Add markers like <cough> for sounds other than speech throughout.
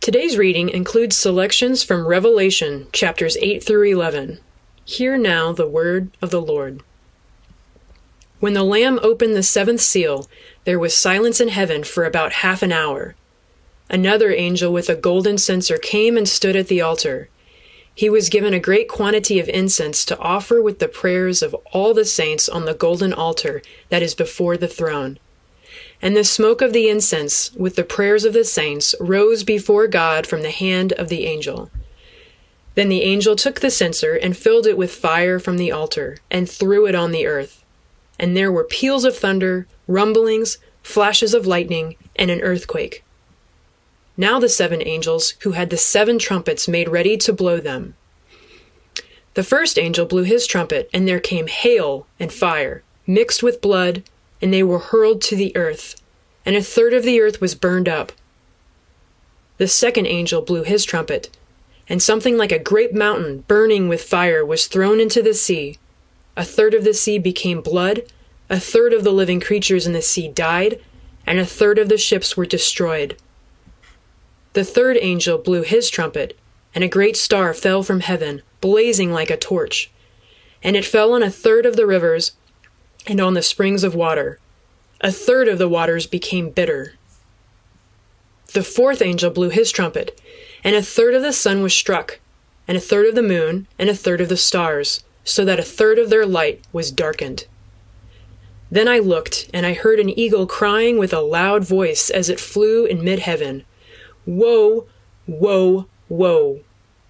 Today's reading includes selections from Revelation chapters 8 through 11. Hear now the word of the Lord. When the Lamb opened the seventh seal, there was silence in heaven for about half an hour. Another angel with a golden censer came and stood at the altar. He was given a great quantity of incense to offer with the prayers of all the saints on the golden altar that is before the throne. And the smoke of the incense, with the prayers of the saints, rose before God from the hand of the angel. Then the angel took the censer and filled it with fire from the altar, and threw it on the earth. And there were peals of thunder, rumblings, flashes of lightning, and an earthquake. Now the seven angels, who had the seven trumpets made ready to blow them. The first angel blew his trumpet, and there came hail and fire, mixed with blood, and they were hurled to the earth, and a third of the earth was burned up. The second angel blew his trumpet, and something like a great mountain burning with fire was thrown into the sea. A third of the sea became blood, a third of the living creatures in the sea died, and a third of the ships were destroyed. The third angel blew his trumpet, and a great star fell from heaven, blazing like a torch. And it fell on a third of the rivers and on the springs of water. A third of the waters became bitter. The fourth angel blew his trumpet, and a third of the sun was struck, and a third of the moon, and a third of the stars, so that a third of their light was darkened. Then I looked, and I heard an eagle crying with a loud voice as it flew in mid heaven. Woe, woe, woe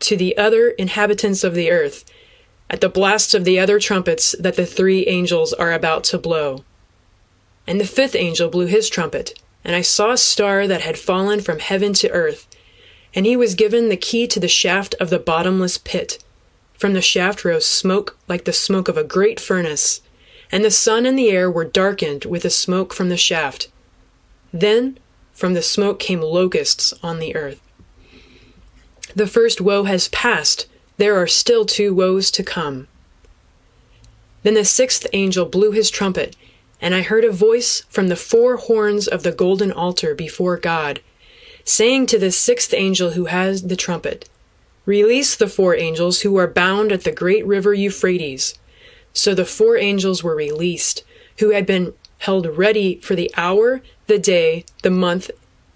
to the other inhabitants of the earth at the blasts of the other trumpets that the three angels are about to blow. And the fifth angel blew his trumpet, and I saw a star that had fallen from heaven to earth, and he was given the key to the shaft of the bottomless pit. From the shaft rose smoke like the smoke of a great furnace, and the sun and the air were darkened with the smoke from the shaft. Then from the smoke came locusts on the earth. The first woe has passed. There are still two woes to come. Then the sixth angel blew his trumpet, and I heard a voice from the four horns of the golden altar before God, saying to the sixth angel who has the trumpet, Release the four angels who are bound at the great river Euphrates. So the four angels were released, who had been held ready for the hour, the day, the month,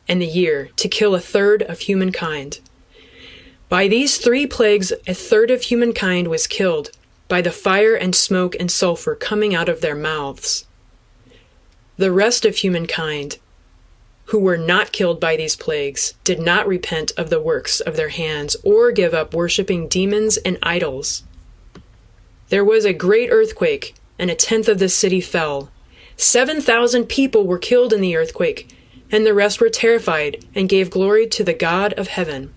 and the year to kill a third of humankind. By these three plagues, a third of humankind was killed by the fire and smoke and sulfur coming out of their mouths. The rest of humankind, who were not killed by these plagues, did not repent of the works of their hands or give up worshipping demons and idols. There was a great earthquake, and a tenth of the city fell. Seven thousand people were killed in the earthquake, and the rest were terrified and gave glory to the God of heaven.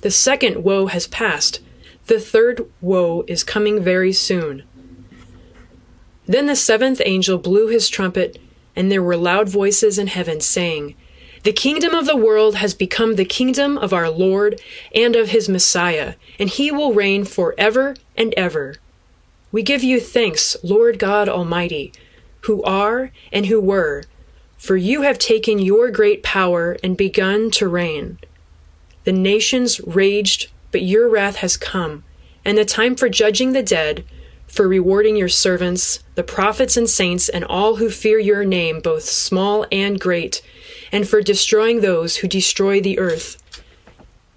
The second woe has passed. The third woe is coming very soon. Then the seventh angel blew his trumpet, and there were loud voices in heaven saying, The kingdom of the world has become the kingdom of our Lord and of his Messiah, and he will reign forever and ever. We give you thanks, Lord God Almighty who are and who were, for you have taken your great power and begun to reign. The nations raged, but your wrath has come, and the time for judging the dead, for rewarding your servants, the prophets and saints, and all who fear your name, both small and great, and for destroying those who destroy the earth.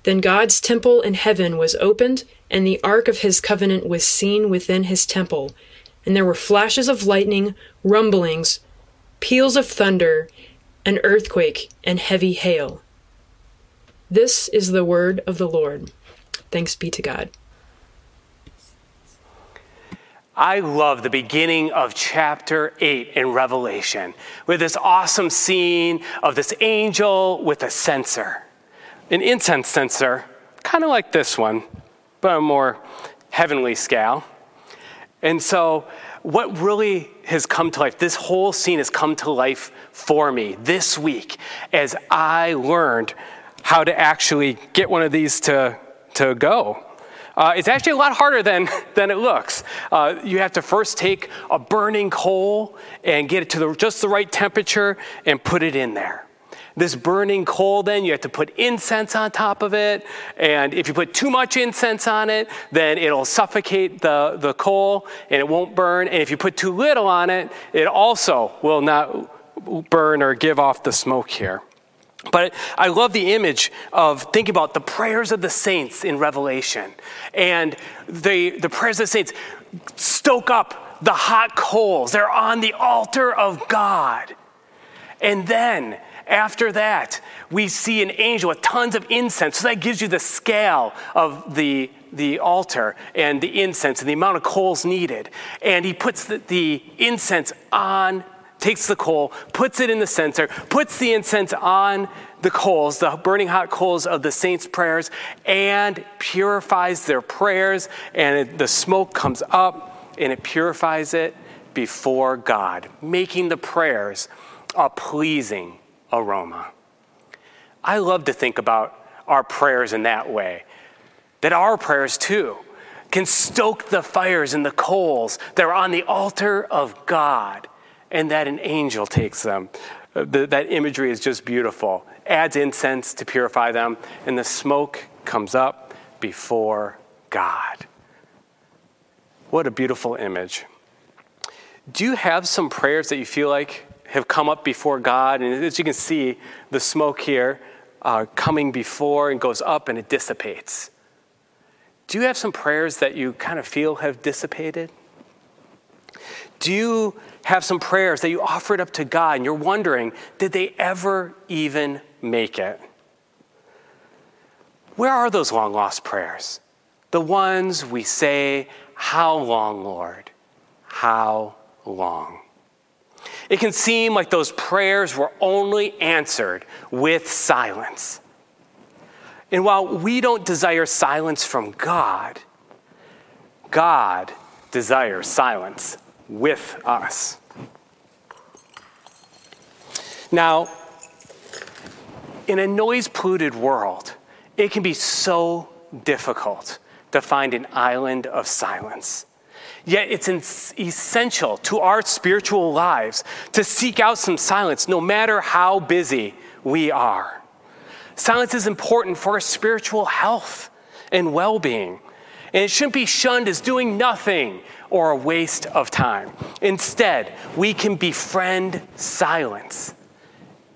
Then God's temple in heaven was opened, and the ark of his covenant was seen within his temple and there were flashes of lightning, rumblings, peals of thunder, an earthquake, and heavy hail. This is the word of the Lord. Thanks be to God. I love the beginning of chapter 8 in Revelation with this awesome scene of this angel with a censer, an incense censer, kind of like this one, but a more heavenly scale. And so, what really has come to life, this whole scene has come to life for me this week as I learned how to actually get one of these to, to go. Uh, it's actually a lot harder than, <laughs> than it looks. Uh, you have to first take a burning coal and get it to the, just the right temperature and put it in there. this burning coal, then you have to put incense on top of it. And if you put too much incense on it, then it'll suffocate the, the coal and it won't burn. And if you put too little on it, it also will not burn or give off the smoke here. But I love the image of thinking about the prayers of the saints in Revelation. And the, the prayers of the saints stoke up the hot coals. They're on the altar of God. And then after that, we see an angel with tons of incense. So that gives you the scale of the, the altar and the incense and the amount of coals needed. And he puts the, the incense on, takes the coal, puts it in the censer, puts the incense on the coals, the burning hot coals of the saints' prayers, and purifies their prayers. And the smoke comes up and it purifies it before God, making the prayers a pleasing aroma. I love to think about our prayers in that way, that our prayers too can stoke the fires and the coals that are on the altar of God, and that an angel takes them. Uh, that imagery is just beautiful. Adds incense to purify them, and the smoke comes up before God. What a beautiful image. Do you have some prayers that you feel like have come up before God. And as you can see, the smoke here uh, coming before and goes up and it dissipates. Do you have some prayers that you kind of feel have dissipated? Do you have some prayers that you offered up to God and you're wondering, did they ever even make it? Where are those long lost prayers? The ones we say, How long, Lord? How long? It can seem like those prayers were only answered with silence. And while we don't desire silence from God, God desires silence with us. Now, in a noise polluted world, it can be so difficult to find an island of silence. Yet it's essential to our spiritual lives to seek out some silence no matter how busy we are. Silence is important for our spiritual health and well being. And it shouldn't be shunned as doing nothing or a waste of time. Instead, we can befriend silence,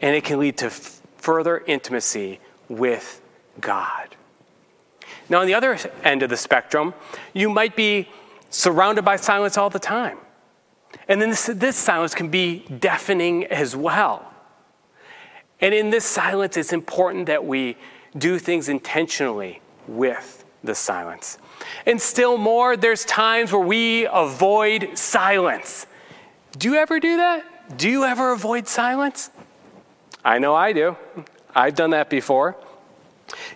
and it can lead to f- further intimacy with God. Now, on the other end of the spectrum, you might be surrounded by silence all the time. And then this, this silence can be deafening as well. And in this silence, it's important that we do things intentionally with the silence. And still more, there's times where we avoid silence. Do you ever do that? Do you ever avoid silence? I know I do. I've done that before.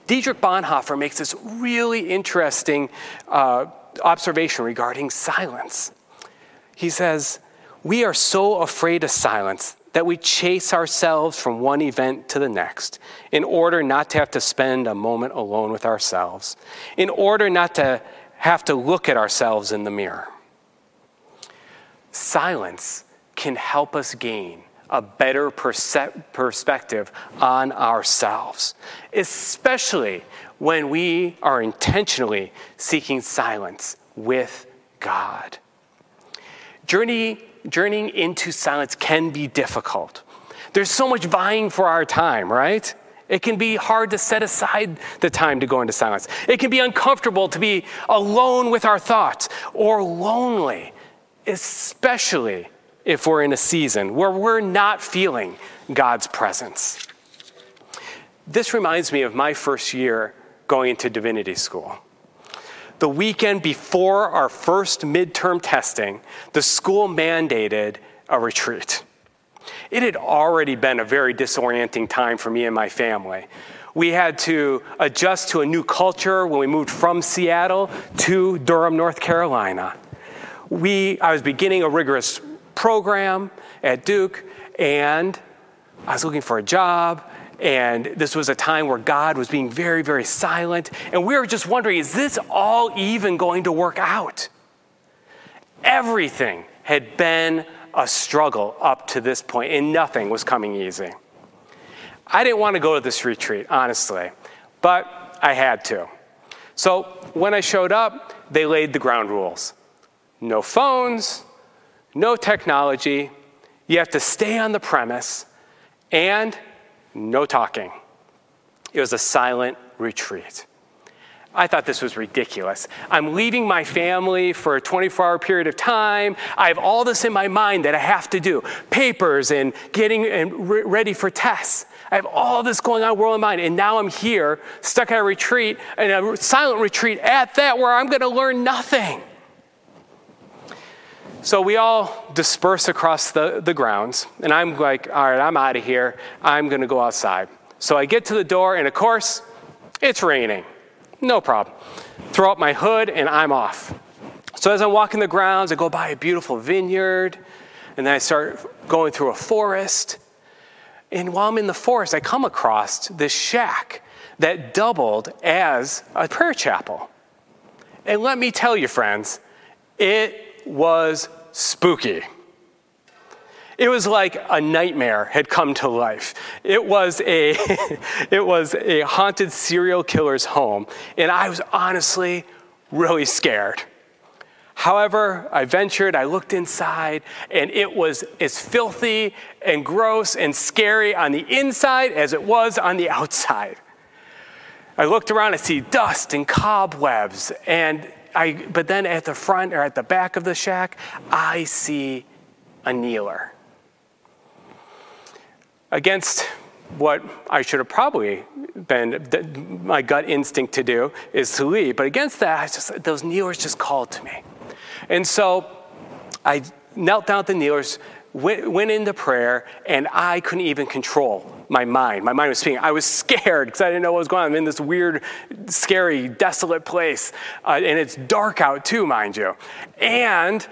Dietrich Bonhoeffer makes this really interesting uh, observation regarding silence. He says, We are so afraid of silence that we chase ourselves from one event to the next in order not to have to spend a moment alone with ourselves, in order not to have to look at ourselves in the mirror. Silence can help us gain a better perspective on ourselves, especially when we are intentionally seeking silence with God. Journey, journeying into silence can be difficult. There's so much vying for our time, right? It can be hard to set aside the time to go into silence. It can be uncomfortable to be alone with our thoughts or lonely, especially if we're in a season where we're not feeling God's presence. This reminds me of my first year going into divinity school. The weekend before our first midterm testing, the school mandated a retreat. It had already been a very disorienting time for me and my family. We had to adjust to a new culture when we moved from Seattle to Durham, North Carolina. We, I was beginning a rigorous program at Duke, and I was looking for a job, and this was a time where God was being very, very silent. And we were just wondering is this all even going to work out? Everything had been a struggle up to this point, and nothing was coming easy. I didn't want to go to this retreat, honestly, but I had to. So when I showed up, they laid the ground rules no phones, no technology, you have to stay on the premise, and no talking. It was a silent retreat. I thought this was ridiculous. I'm leaving my family for a 24 hour period of time. I have all this in my mind that I have to do papers and getting and re- ready for tests. I have all this going on world in mind. And now I'm here, stuck at a retreat, and a silent retreat at that, where I'm going to learn nothing. So we all disperse across the, the grounds, and I'm like, all right, I'm out of here. I'm going to go outside. So I get to the door, and of course, it's raining. No problem. Throw up my hood, and I'm off. So as I'm walking the grounds, I go by a beautiful vineyard, and then I start going through a forest. And while I'm in the forest, I come across this shack that doubled as a prayer chapel. And let me tell you, friends, it was spooky. It was like a nightmare had come to life. It was a, <laughs> it was a haunted serial killer's home, and I was honestly really scared. However, I ventured, I looked inside, and it was as filthy and gross and scary on the inside as it was on the <laughs> outside. I looked around, I see dust and cobwebs, and I, but then at the front or at the back of the shack, I see a kneeler against what I should have probably been my gut instinct to do is to leave. But against that, just, those kneelers just called to me. And so I knelt down at the kneelers, went, went into prayer, and I couldn't even control my mind. My mind was speaking. I was scared because I didn't know what was going on. I'm in this weird, scary, desolate place. Uh, and it's dark out too, mind you. And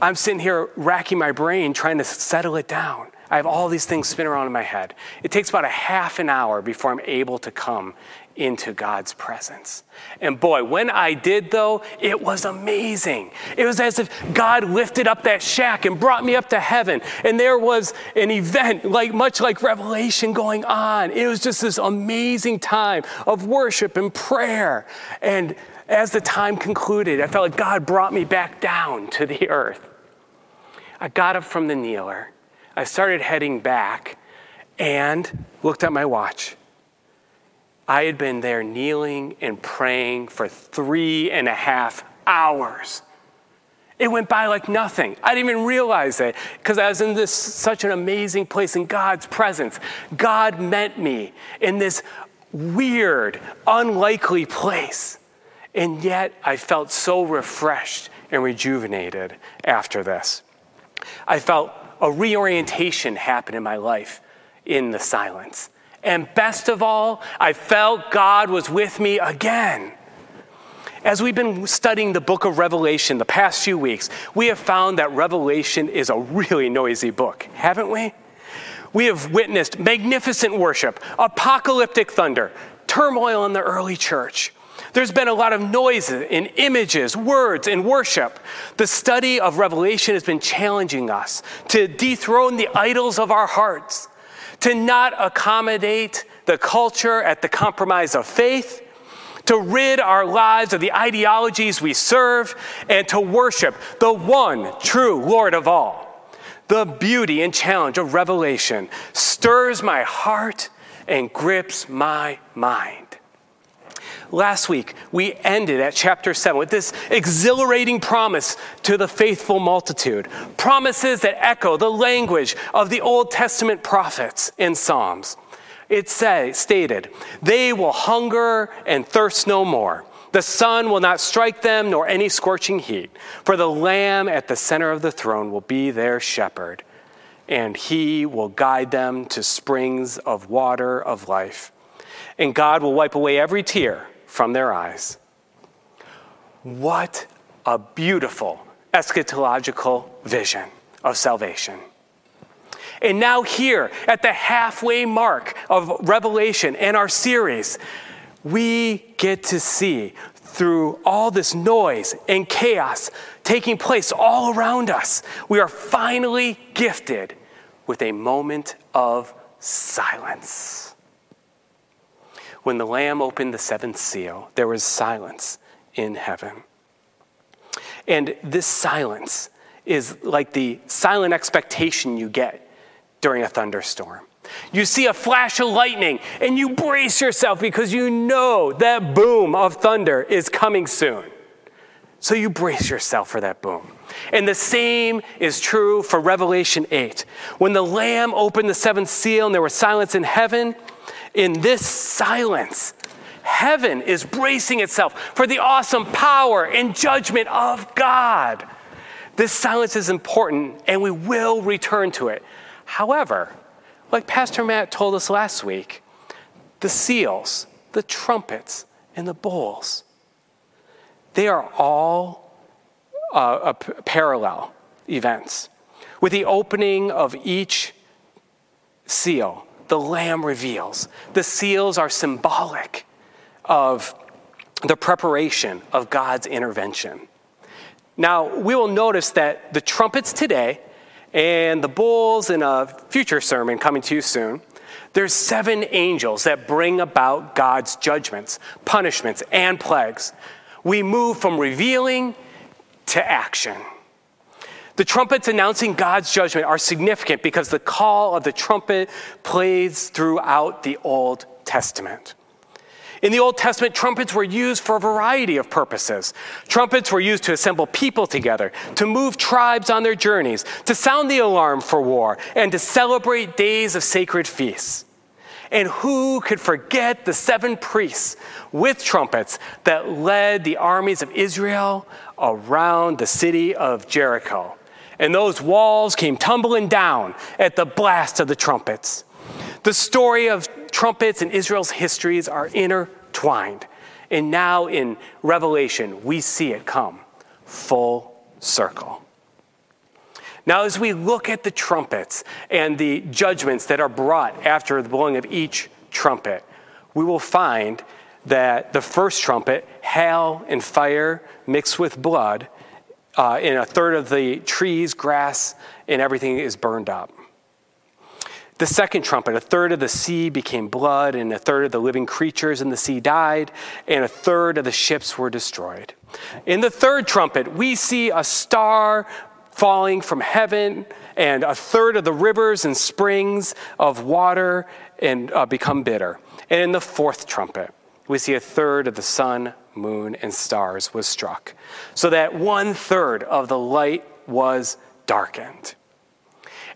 I'm sitting here racking my brain trying to settle it down. I have all these things spinning around in my head. It takes about a half an hour before I'm able to come into God's presence. And boy, when I did though, it was amazing. It was as if God lifted up that shack and brought me up to heaven. And there was an event like much like revelation going on. It was just this amazing time of worship and prayer. And as the time concluded, I felt like God brought me back down to the earth. I got up from the kneeler I started heading back and looked at my watch. I had been there kneeling and praying for three and a half hours. It went by like nothing. I didn't even realize it because I was in this such an amazing place in God's presence. God met me in this weird, unlikely place. And yet I felt so refreshed and rejuvenated after this. I felt a reorientation happen in my life in the silence. And best of all, I felt God was with me again. As we've been studying the book of Revelation the past few weeks, we have found that Revelation is a really noisy book, haven't we? We have witnessed magnificent worship, apocalyptic thunder, turmoil in the early church. There's been a lot of noise in images, words, and worship. The study of Revelation has been challenging us to dethrone the idols of our hearts, to not accommodate the culture at the compromise of faith, to rid our lives of the ideologies we serve, and to worship the one true Lord of all. The beauty and challenge of Revelation stirs my heart and grips my mind. Last week, we ended at chapter 7 with this exhilarating promise to the faithful multitude. Promises that echo the language of the Old Testament prophets in Psalms. It say, stated, They will hunger and thirst no more. The sun will not strike them, nor any scorching heat. For the Lamb at the center of the throne will be their shepherd, and he will guide them to springs of water of life. And God will wipe away every tear from their eyes. What a beautiful eschatological vision of salvation. And now, here at the halfway mark of Revelation and our series, we get to see through all this noise and chaos taking place all around us, we are finally gifted with a moment of silence. When the Lamb opened the seventh seal, there was silence in heaven. And this silence is like the silent expectation you get during a thunderstorm. You see a flash of lightning and you brace yourself because you know that boom of thunder is coming soon. So you brace yourself for that boom. And the same is true for Revelation 8. When the Lamb opened the seventh seal and there was silence in heaven, in this silence, heaven is bracing itself for the awesome power and judgment of God. This silence is important and we will return to it. However, like Pastor Matt told us last week, the seals, the trumpets, and the bowls, they are all uh, parallel events. With the opening of each seal, the Lamb reveals. The seals are symbolic of the preparation of God's intervention. Now, we will notice that the trumpets today and the bulls in a future sermon coming to you soon, there's seven angels that bring about God's judgments, punishments, and plagues. We move from revealing to action. The trumpets announcing God's judgment are significant because the call of the trumpet plays throughout the Old Testament. In the Old Testament, trumpets were used for a variety of purposes. Trumpets were used to assemble people together, to move tribes on their journeys, to sound the alarm for war, and to celebrate days of sacred feasts. And who could forget the seven priests with trumpets that led the armies of Israel around the city of Jericho? And those walls came tumbling down at the blast of the trumpets. The story of trumpets and Israel's histories are intertwined. And now in Revelation, we see it come full circle. Now, as we look at the trumpets and the judgments that are brought after the blowing of each trumpet, we will find that the first trumpet, hail and fire mixed with blood, uh, and a third of the trees, grass, and everything is burned up. The second trumpet, a third of the sea became blood, and a third of the living creatures in the sea died, and a third of the ships were destroyed. In the third trumpet, we see a star falling from heaven, and a third of the rivers and springs of water and uh, become bitter. And in the fourth trumpet, we see a third of the sun, moon, and stars was struck, so that one third of the light was darkened.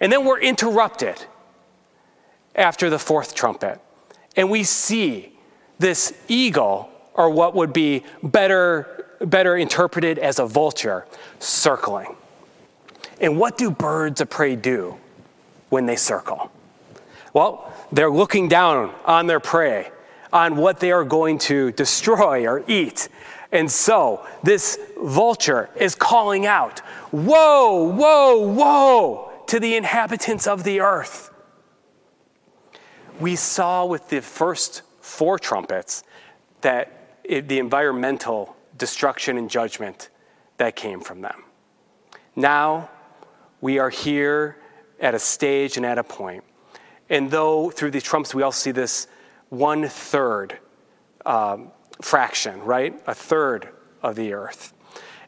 And then we're interrupted after the fourth trumpet. And we see this eagle, or what would be better, better interpreted as a vulture, circling. And what do birds of prey do when they circle? Well, they're looking down on their prey, on what they are going to destroy or eat. And so this vulture is calling out, Woe, woe, woe, to the inhabitants of the earth we saw with the first four trumpets that it, the environmental destruction and judgment that came from them. Now we are here at a stage and at a point. And though through these trumpets we all see this one third um, fraction, right? A third of the earth.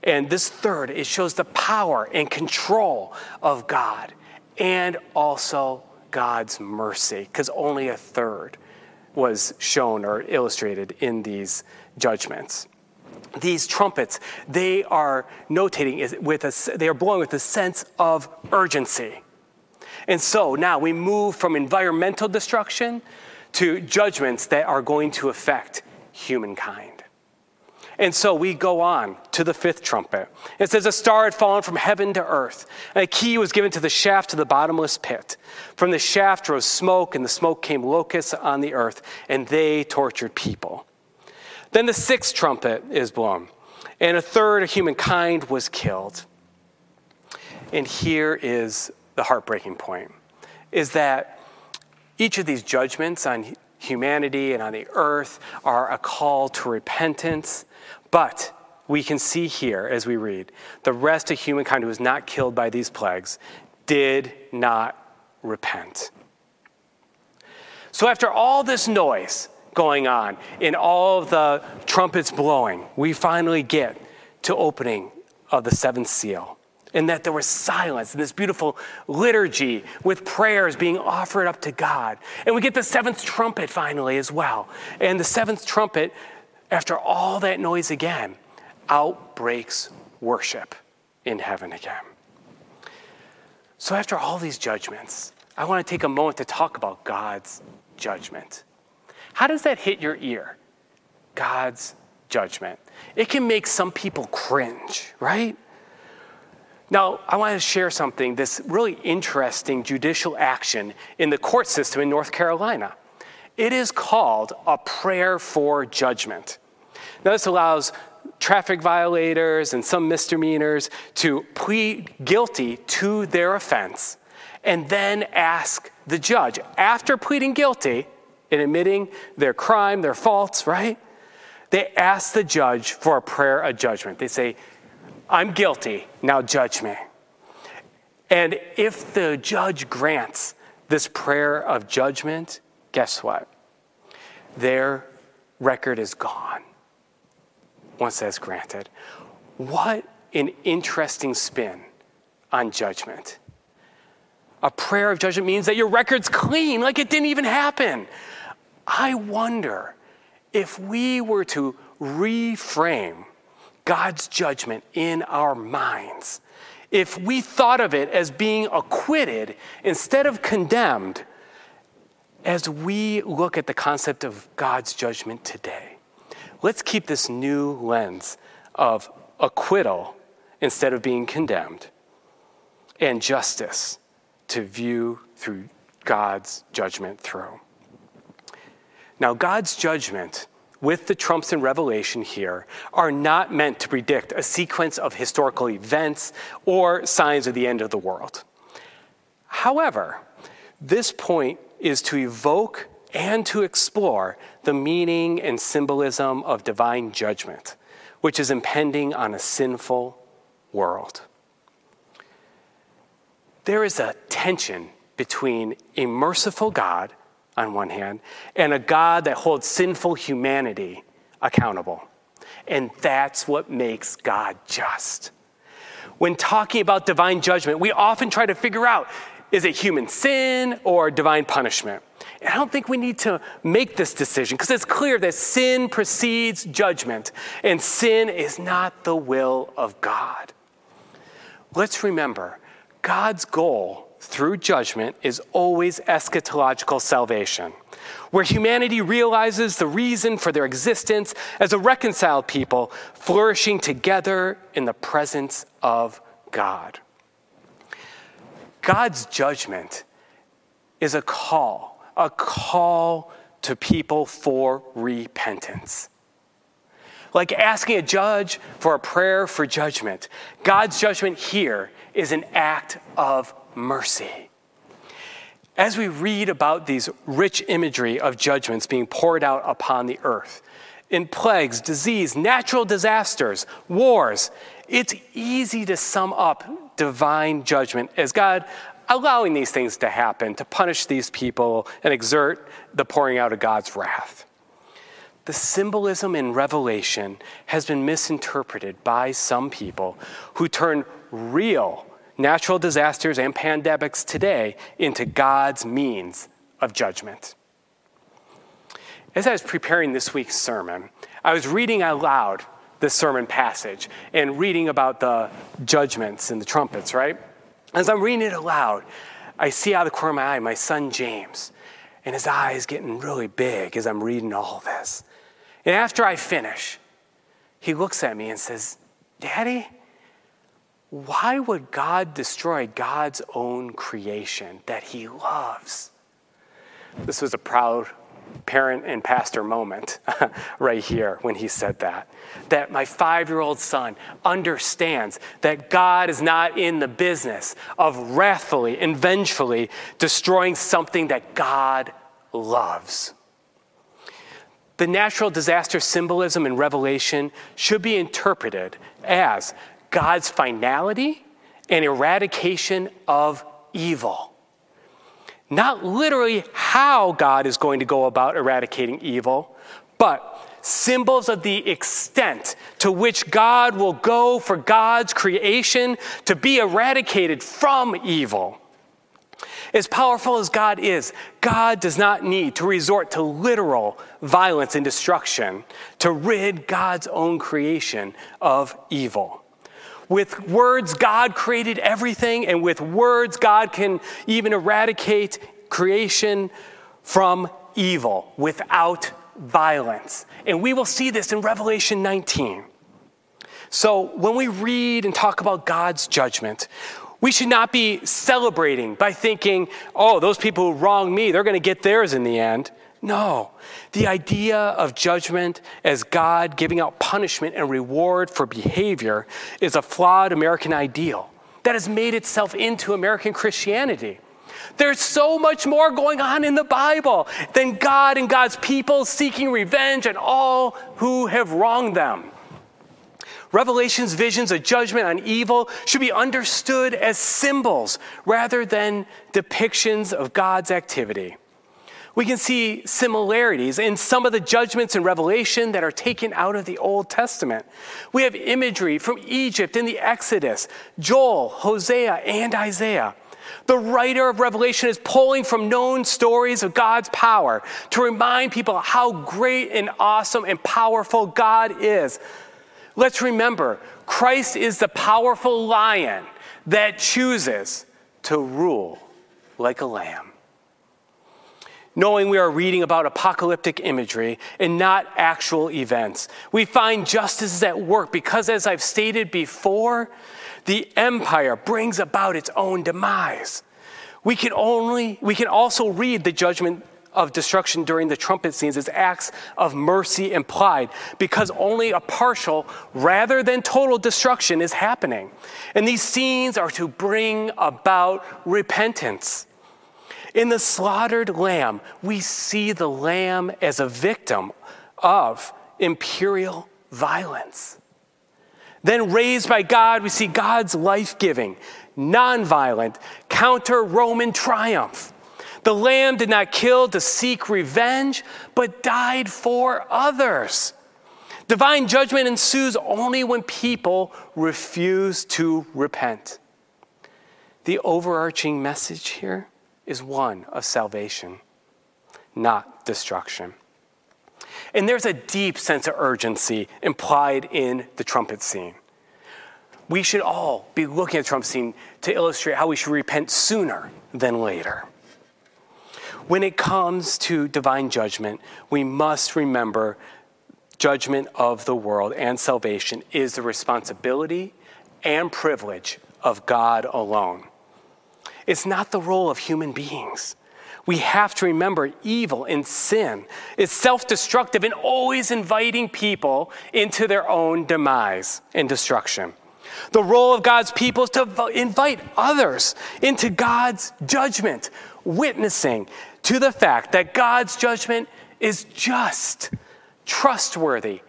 And this third, it shows the power and control of God and also God's mercy, because only a third was shown or illustrated in these judgments. These trumpets, they are notating with a, they are blowing with a sense of urgency. And so now we move from environmental destruction to judgments that are going to affect humankind. And so we go on to the fifth trumpet. It says, A star had fallen from heaven to earth, and a key was given to the shaft to the bottomless pit. From the shaft rose smoke, and the smoke came locusts on the earth, and they tortured people. Then the sixth trumpet is blown, and a third of humankind was killed. And here is the heartbreaking point is that each of these judgments on humanity and on the earth are a call to repentance but we can see here as we read the rest of humankind who was not killed by these plagues did not repent. So, after all this noise going on and all the trumpets blowing, we finally get to opening of the seventh seal. And that there was silence and this beautiful liturgy with prayers being offered up to God. And we get the seventh trumpet finally as well. And the seventh trumpet, after all that noise again, out breaks worship in heaven again. So, after all these judgments, I want to take a moment to talk about God's judgment. How does that hit your ear? God's judgment. It can make some people cringe, right? Now, I want to share something this really interesting judicial action in the court system in North Carolina. It is called a prayer for judgment. Now, this allows traffic violators and some misdemeanors to plead guilty to their offense and then ask the judge, after pleading guilty and admitting their crime, their faults, right? They ask the judge for a prayer of judgment. They say, I'm guilty, now judge me. And if the judge grants this prayer of judgment, guess what? Their record is gone once that's granted. What an interesting spin on judgment. A prayer of judgment means that your record's clean, like it didn't even happen. I wonder if we were to reframe God's judgment in our minds, if we thought of it as being acquitted instead of condemned, as we look at the concept of God's judgment today, let's keep this new lens of acquittal instead of being condemned and justice to view through God's judgment through. Now, God's judgment with the trumps in Revelation here are not meant to predict a sequence of historical events or signs of the end of the world. However, this point is to evoke and to explore the meaning and symbolism of divine judgment, which is impending on a sinful world. There is a tension between a merciful God on one hand and a God that holds sinful humanity accountable. And that's what makes God just. When talking about divine judgment, we often try to figure out is it human sin or divine punishment? And I don't think we need to make this decision because it's clear that sin precedes judgment, and sin is not the will of God. Let's remember God's goal through judgment is always eschatological salvation, where humanity realizes the reason for their existence as a reconciled people flourishing together in the presence of God. God's judgment is a call, a call to people for repentance. Like asking a judge for a prayer for judgment, God's judgment here is an act of mercy. As we read about these rich imagery of judgments being poured out upon the earth, in plagues, disease, natural disasters, wars, it's easy to sum up divine judgment as God allowing these things to happen to punish these people and exert the pouring out of God's wrath. The symbolism in Revelation has been misinterpreted by some people who turn real natural disasters and pandemics today into God's means of judgment. As I was preparing this week's sermon, I was reading out loud this sermon passage and reading about the judgments and the trumpets, right? As I'm reading it aloud, I see out of the corner of my eye my son James, and his eyes getting really big as I'm reading all this. And after I finish, he looks at me and says, Daddy, why would God destroy God's own creation that he loves? This was a proud parent and pastor moment <laughs> right here when he said that. That my five year old son understands that God is not in the business of wrathfully and vengefully destroying something that God loves. The natural disaster symbolism in Revelation should be interpreted as God's finality and eradication of evil not literally how God is going to go about eradicating evil, but symbols of the extent to which God will go for God's creation to be eradicated from evil. As powerful as God is, God does not need to resort to literal violence and destruction to rid God's own creation of evil. With words, God created everything, and with words, God can even eradicate creation from evil without violence. And we will see this in Revelation 19. So, when we read and talk about God's judgment, we should not be celebrating by thinking, oh, those people who wrong me, they're going to get theirs in the end. No. The idea of judgment as God giving out punishment and reward for behavior is a flawed American ideal that has made itself into American Christianity. There's so much more going on in the Bible than God and God's people seeking revenge on all who have wronged them. Revelation's visions of judgment on evil should be understood as symbols rather than depictions of God's activity. We can see similarities in some of the judgments in Revelation that are taken out of the Old Testament. We have imagery from Egypt in the Exodus, Joel, Hosea, and Isaiah. The writer of Revelation is pulling from known stories of God's power to remind people how great and awesome and powerful God is. Let's remember, Christ is the powerful lion that chooses to rule like a lamb. Knowing we are reading about apocalyptic imagery and not actual events, we find justice is at work because, as I've stated before, the empire brings about its own demise. We can only we can also read the judgment of destruction during the trumpet scenes as acts of mercy implied because only a partial rather than total destruction is happening. And these scenes are to bring about repentance. In the slaughtered lamb, we see the lamb as a victim of imperial violence. Then, raised by God, we see God's life giving, nonviolent, counter Roman triumph. The lamb did not kill to seek revenge, but died for others. Divine judgment ensues only when people refuse to repent. The overarching message here is one of salvation, not destruction. And there's a deep sense of urgency implied in the trumpet scene. We should all be looking at the trumpet scene to illustrate how we should repent sooner than later. When it comes to divine judgment, we must remember judgment of the world and salvation is the responsibility and privilege of God alone. It's not the role of human beings we have to remember evil and sin is self destructive and always inviting people into their own demise and destruction. The role of God's people is to invite others into God's judgment, witnessing to the fact that God's judgment is just, trustworthy,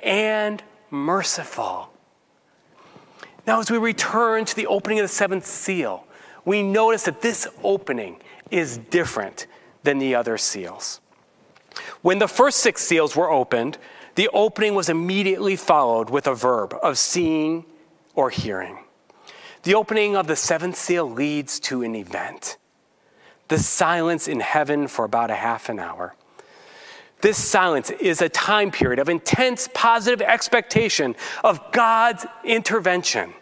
and merciful. Now, as we return to the opening of the seventh seal, we notice that this opening is different than the other seals. When the first six seals were opened, the opening was immediately followed with a verb of seeing or hearing. The opening of the seventh seal leads to an event the silence in heaven for about a half an hour. This silence is a time period of intense positive expectation of God's intervention.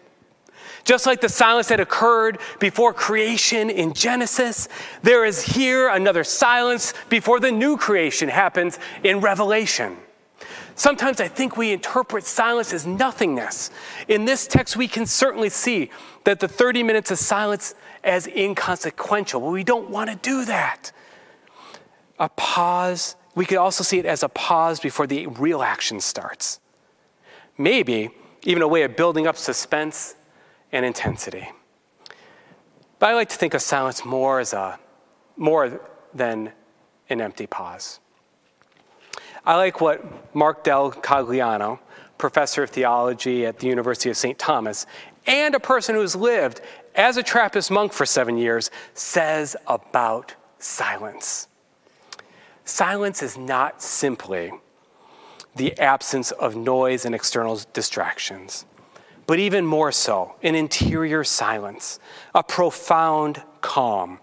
Just like the silence that occurred before creation in Genesis, there is here another silence before the new creation happens in Revelation. Sometimes I think we interpret silence as nothingness. In this text, we can certainly see that the 30 minutes of silence as inconsequential, but we don't want to do that. A pause, we could also see it as a pause before the real action starts. Maybe even a way of building up suspense and intensity. But I like to think of silence more as a more than an empty pause. I like what Mark DelCogliano, professor of theology at the University of St. Thomas, and a person who's lived as a Trappist monk for seven years, says about silence. Silence is not simply the absence of noise and external distractions, but even more so, an interior silence, a profound calm,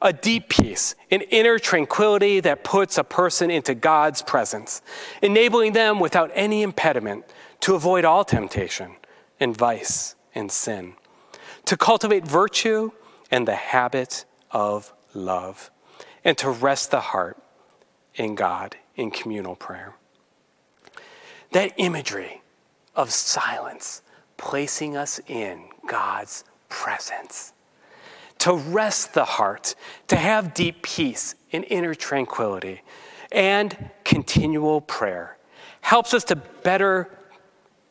a deep peace, an inner tranquility that puts a person into God's presence, enabling them without any impediment to avoid all temptation and vice and sin, to cultivate virtue and the habit of love, and to rest the heart in God in communal prayer. That imagery of silence placing us in God's presence. To rest the heart, to have deep peace and inner tranquility, and continual prayer helps us to better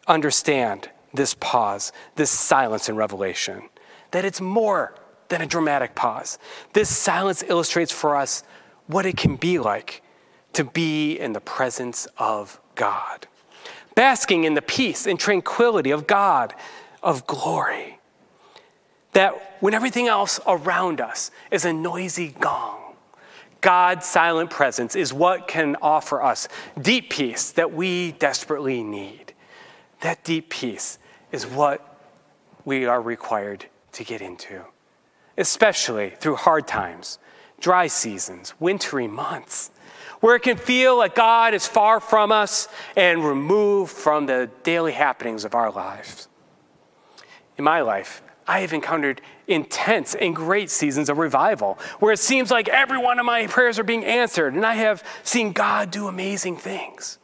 understand this pause, this silence in Revelation, that it's more than a dramatic pause. This silence illustrates for us what it can be like to be in the presence of God, basking in the peace and tranquility of God, of glory. That when everything else around us is a noisy gong, God's silent presence is what can offer us deep peace that we desperately need. That deep peace is what we are required to get into, especially through hard times, dry seasons, wintry months where it can feel like God is far from us and removed from the daily happenings of our lives. In my life, I have encountered intense and great seasons of revival where it seems like every one of my prayers are being answered, and I have seen God do amazing things.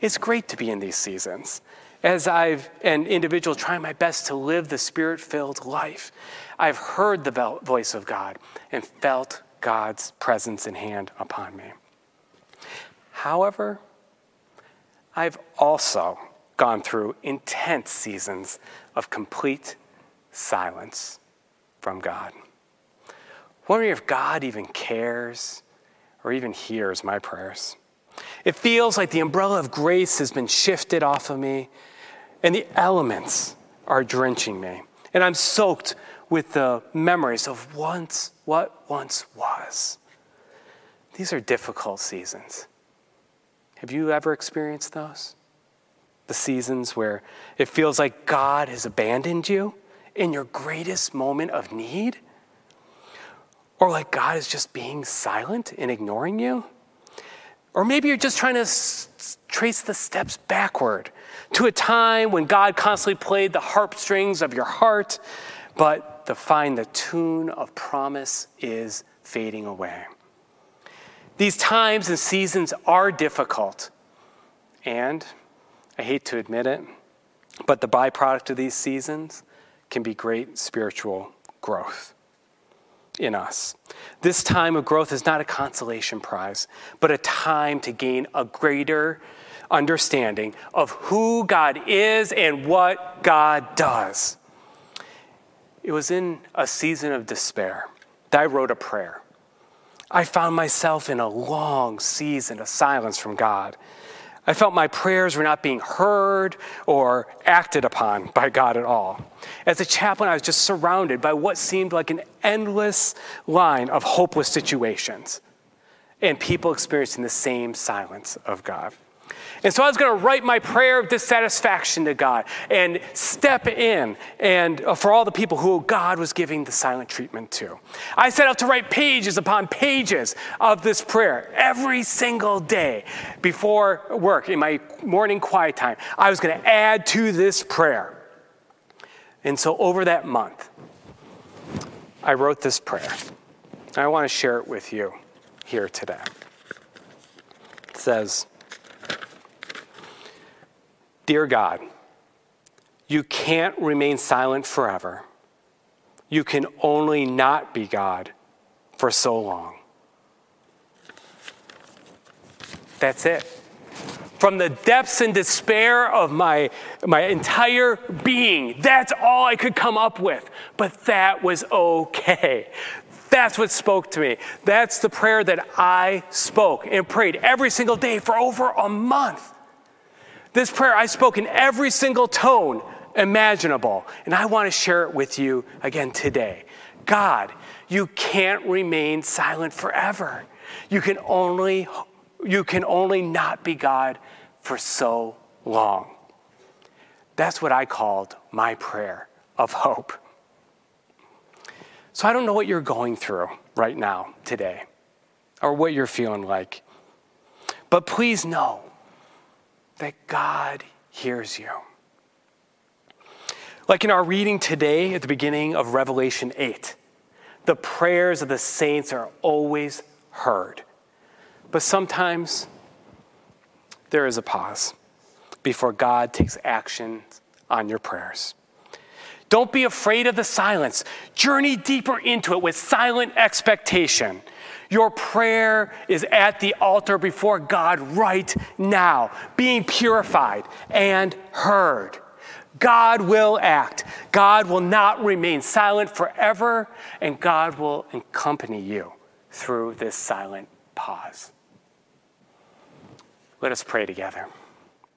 It's great to be in these seasons as I've, an individual, trying my best to live the spirit filled life. I've heard the voice of God and felt God's presence and hand upon me. However, I've also gone through intense seasons of complete silence from God. Wondering if God even cares or even hears my prayers. It feels like the umbrella of grace has been shifted off of me, and the elements are drenching me. And I'm soaked with the memories of once what once was. These are difficult seasons. Have you ever experienced those? The seasons where it feels like God has abandoned you in your greatest moment of need? Or like God is just being silent and ignoring you? Or maybe you're just trying to s- trace the steps backward to a time when God constantly played the harp strings of your heart, but to find the tune of promise is fading away. These times and seasons are difficult. And I hate to admit it, but the byproduct of these seasons can be great spiritual growth in us. This time of growth is not a consolation prize, but a time to gain a greater understanding of who God is and what God does. It was in a season of despair that I wrote a prayer. I found myself in a long season of silence from God. I felt my prayers were not being heard or acted upon by God at all. As a chaplain, I was just surrounded by what seemed like an endless line of hopeless situations and people experiencing the same silence of God. And so I was going to write my prayer of dissatisfaction to God and step in and uh, for all the people who God was giving the silent treatment to. I set out to write pages upon pages of this prayer every single day before work in my morning quiet time. I was going to add to this prayer. And so over that month, I wrote this prayer. I want to share it with you here today. It says, Dear God, you can't remain silent forever. You can only not be God for so long. That's it. From the depths and despair of my, my entire being, that's all I could come up with. But that was okay. That's what spoke to me. That's the prayer that I spoke and prayed every single day for over a month. This prayer I spoke in every single tone imaginable, and I want to share it with you again today. God, You can't remain silent forever. You can only you can only not be God for so long. That's what I called my prayer of hope. So I don't know what you're going through right now today or what you're feeling like. But please know that God hears you. Like in our reading today at the beginning of Revelation 8, the prayers of the saints are always heard. But sometimes there is a pause before God takes action on your prayers. Don't be afraid of the silence. Journey deeper into it with silent expectation. Your prayer is at the altar before God right now, being purified and heard. God will act. God will not remain silent forever, and God will accompany you through this silent pause. Let us pray together.